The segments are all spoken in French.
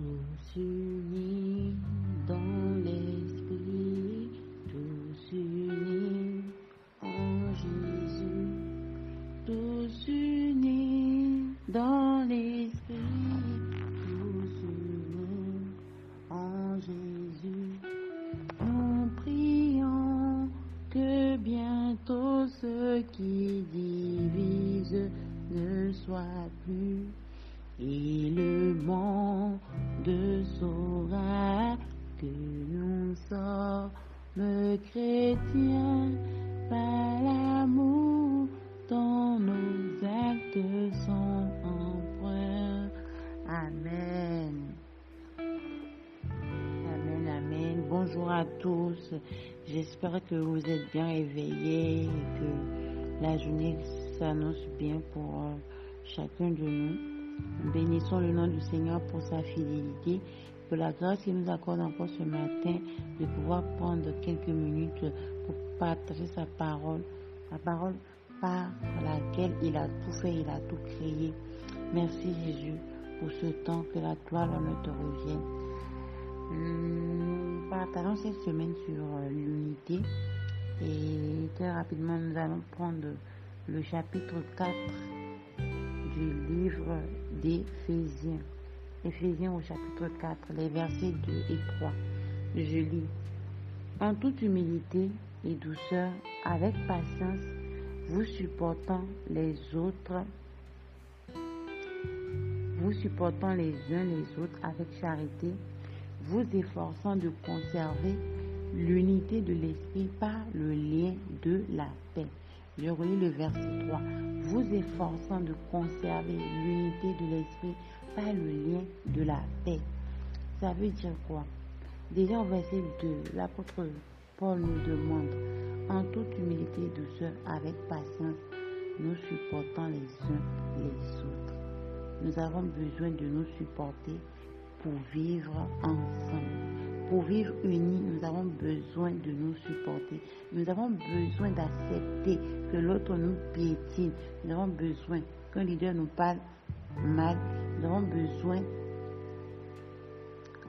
tous unis dans l'esprit, tous unis en Jésus, tous unis dans l'esprit, tous unis en Jésus, Nous prions que bientôt ce qui divise ne soit plus et le monde saura que nous sommes chrétiens par l'amour dont nos actes sont emprunts. Amen. Amen, amen. Bonjour à tous. J'espère que vous êtes bien éveillés et que la journée s'annonce bien pour euh, chacun de nous. Bénissons le nom du Seigneur pour sa fidélité, pour la grâce qu'il nous accorde encore ce matin de pouvoir prendre quelques minutes pour partager sa parole, la parole par laquelle il a tout fait, il a tout créé. Merci Jésus pour ce temps que la gloire ne te revienne. Nous partageons cette semaine sur euh, l'unité et très rapidement nous allons prendre le chapitre 4 du livre d'Éphésiens. Éphésiens au chapitre 4, les versets 2 et 3. Je lis. En toute humilité et douceur, avec patience, vous supportant les autres, vous supportant les uns les autres avec charité, vous efforçant de conserver l'unité de l'esprit par le lien de la paix. Je relis le verset 3. Vous efforçant de conserver l'unité de l'esprit par le lien de la paix. Ça veut dire quoi? Déjà au verset 2, l'apôtre Paul nous demande, en toute humilité et douceur, avec patience, nous supportons les uns les autres. Nous avons besoin de nous supporter pour vivre ensemble. Pour vivre unis, nous avons besoin de nous supporter. Nous avons besoin d'accepter que l'autre nous piétine. Nous avons besoin qu'un leader nous parle mal. Nous avons besoin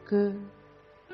que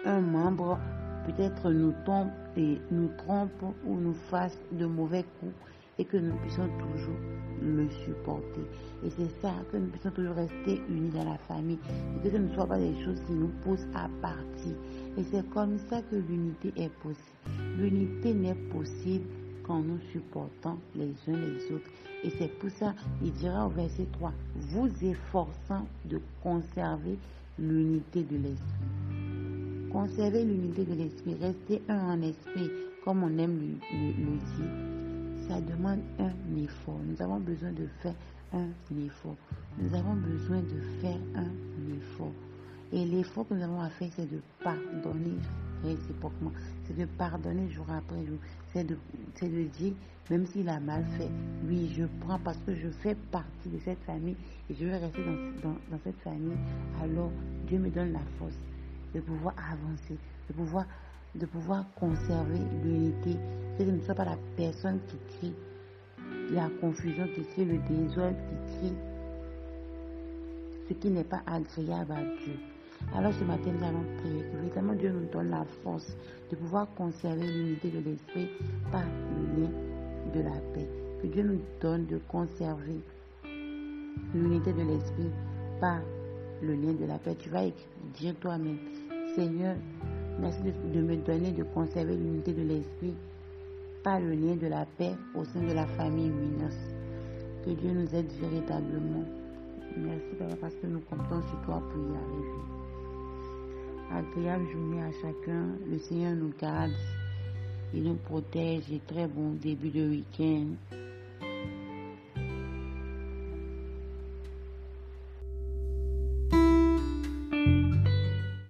un membre peut-être nous tombe et nous trompe ou nous fasse de mauvais coups et que nous puissions toujours le supporter. Et c'est ça, que nous puissions toujours rester unis dans la famille et que ce ne soit pas des choses qui nous poussent à partir. Et c'est comme ça que l'unité est possible. L'unité n'est possible qu'en nous supportant les uns les autres. Et c'est pour ça, il dira au verset 3, vous efforçant de conserver l'unité de l'esprit. Conserver l'unité de l'esprit, rester un en esprit, comme on aime le, le dire ça demande un effort. Nous avons besoin de faire un effort. Nous avons besoin de faire un effort. Et l'effort que nous avons à faire, c'est de pardonner réciproquement. C'est de pardonner jour après jour. C'est de, de dire, même s'il a mal fait, oui, je prends parce que je fais partie de cette famille et je vais rester dans, dans, dans cette famille. Alors, Dieu me donne la force de pouvoir avancer, de pouvoir de pouvoir conserver l'unité, que ce ne soit pas la personne qui crie la confusion, qui crie le désordre, qui crie ce qui n'est pas agréable à Dieu. Alors ce matin, nous allons prier que véritablement Dieu nous donne la force de pouvoir conserver l'unité de l'esprit par le lien de la paix. Que Dieu nous donne de conserver l'unité de l'esprit par le lien de la paix. Tu vas dire toi-même, Seigneur, Merci de, me donner de conserver l'unité de l'esprit par le lien de la paix au sein de la famille Winners. Que Dieu nous aide véritablement. Merci Papa parce que nous comptons sur toi pour y arriver. Agréable journée à chacun. Le Seigneur nous garde. Il nous protège et très bon début de week-end.